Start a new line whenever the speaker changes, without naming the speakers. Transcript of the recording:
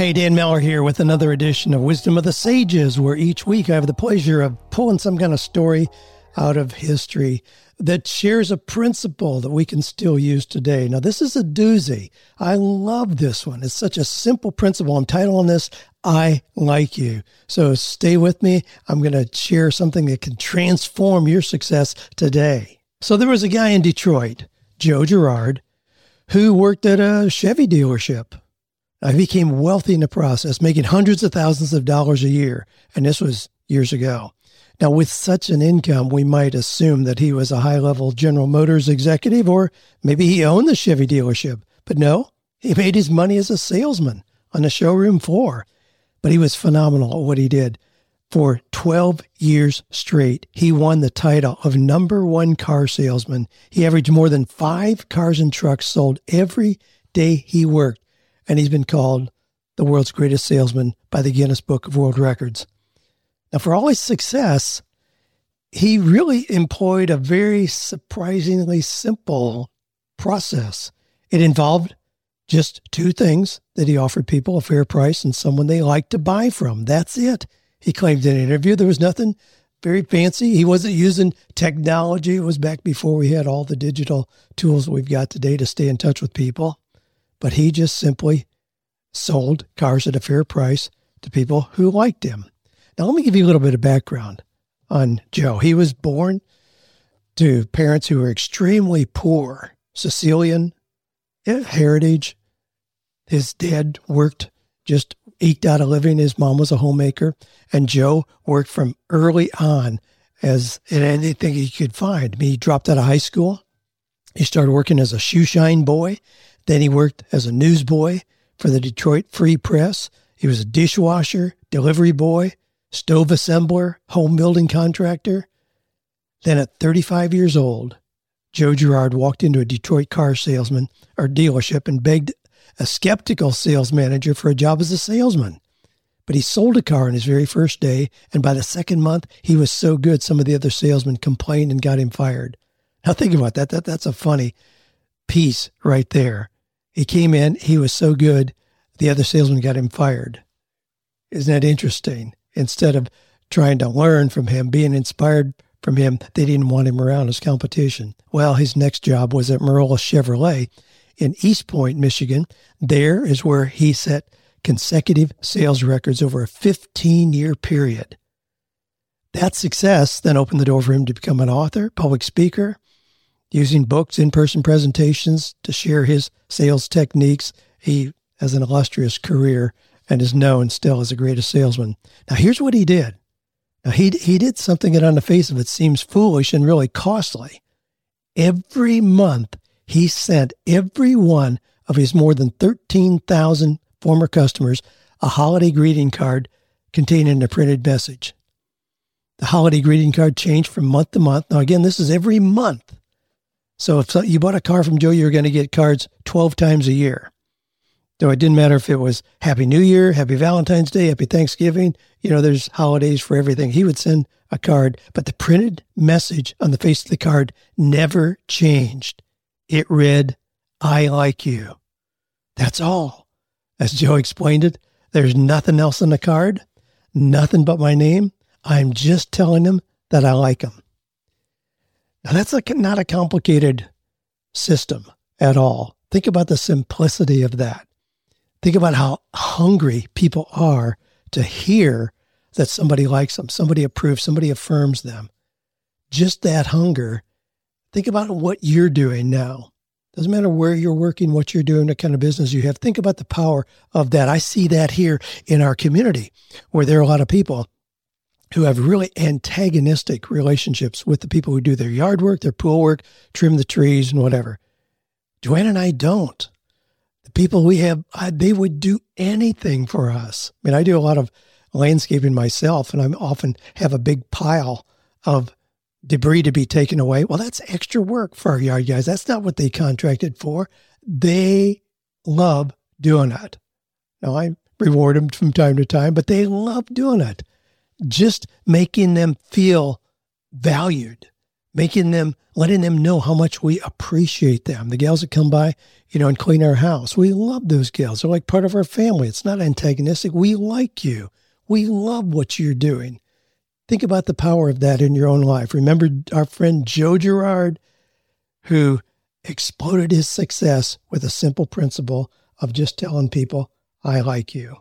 Hey, Dan Miller here with another edition of Wisdom of the Sages, where each week I have the pleasure of pulling some kind of story out of history that shares a principle that we can still use today. Now, this is a doozy. I love this one. It's such a simple principle. I'm titling this, I Like You. So stay with me. I'm going to share something that can transform your success today. So, there was a guy in Detroit, Joe Girard, who worked at a Chevy dealership. I became wealthy in the process, making hundreds of thousands of dollars a year. And this was years ago. Now, with such an income, we might assume that he was a high level General Motors executive, or maybe he owned the Chevy dealership. But no, he made his money as a salesman on the showroom floor. But he was phenomenal at what he did. For 12 years straight, he won the title of number one car salesman. He averaged more than five cars and trucks sold every day he worked and he's been called the world's greatest salesman by the Guinness Book of World Records. Now, for all his success, he really employed a very surprisingly simple process. It involved just two things that he offered people a fair price and someone they liked to buy from. That's it. He claimed in an interview there was nothing very fancy. He wasn't using technology. It was back before we had all the digital tools we've got today to stay in touch with people but he just simply sold cars at a fair price to people who liked him. Now, let me give you a little bit of background on Joe. He was born to parents who were extremely poor, Sicilian eh, heritage. His dad worked, just eked out a living. His mom was a homemaker, and Joe worked from early on as in anything he could find. I mean, he dropped out of high school. He started working as a shoe shine boy. Then he worked as a newsboy for the Detroit Free Press. He was a dishwasher, delivery boy, stove assembler, home building contractor. Then at 35 years old, Joe Girard walked into a Detroit car salesman or dealership and begged a skeptical sales manager for a job as a salesman. But he sold a car on his very first day, and by the second month, he was so good some of the other salesmen complained and got him fired. Now think about that. That that's a funny piece right there. He came in, he was so good, the other salesman got him fired. Isn't that interesting? Instead of trying to learn from him, being inspired from him, they didn't want him around as competition. Well, his next job was at Marola Chevrolet in Eastpointe, Michigan. There is where he set consecutive sales records over a 15 year period. That success then opened the door for him to become an author, public speaker, using books, in person presentations to share his sales techniques. He has an illustrious career and is known still as the greatest salesman. Now, here's what he did. Now, he, he did something that on the face of it seems foolish and really costly. Every month, he sent every one of his more than 13,000 former customers a holiday greeting card containing a printed message. The holiday greeting card changed from month to month. Now, again, this is every month. So if you bought a car from Joe, you were going to get cards 12 times a year. So it didn't matter if it was Happy New Year, Happy Valentine's Day, Happy Thanksgiving. You know, there's holidays for everything. He would send a card, but the printed message on the face of the card never changed. It read, I like you. That's all. As Joe explained it, there's nothing else on the card, nothing but my name. I'm just telling them that I like them. Now, that's like not a complicated system at all. Think about the simplicity of that. Think about how hungry people are to hear that somebody likes them, somebody approves, somebody affirms them. Just that hunger. Think about what you're doing now. Doesn't matter where you're working, what you're doing, what kind of business you have. Think about the power of that. I see that here in our community where there are a lot of people who have really antagonistic relationships with the people who do their yard work, their pool work, trim the trees, and whatever. Joanne and I don't. The people we have, they would do anything for us. I mean, I do a lot of landscaping myself, and I often have a big pile of debris to be taken away. Well, that's extra work for our yard guys. That's not what they contracted for. They love doing it. Now, I reward them from time to time, but they love doing it just making them feel valued, making them, letting them know how much we appreciate them. The gals that come by, you know, and clean our house, we love those gals. They're like part of our family. It's not antagonistic. We like you. We love what you're doing. Think about the power of that in your own life. Remember our friend Joe Girard, who exploded his success with a simple principle of just telling people, I like you.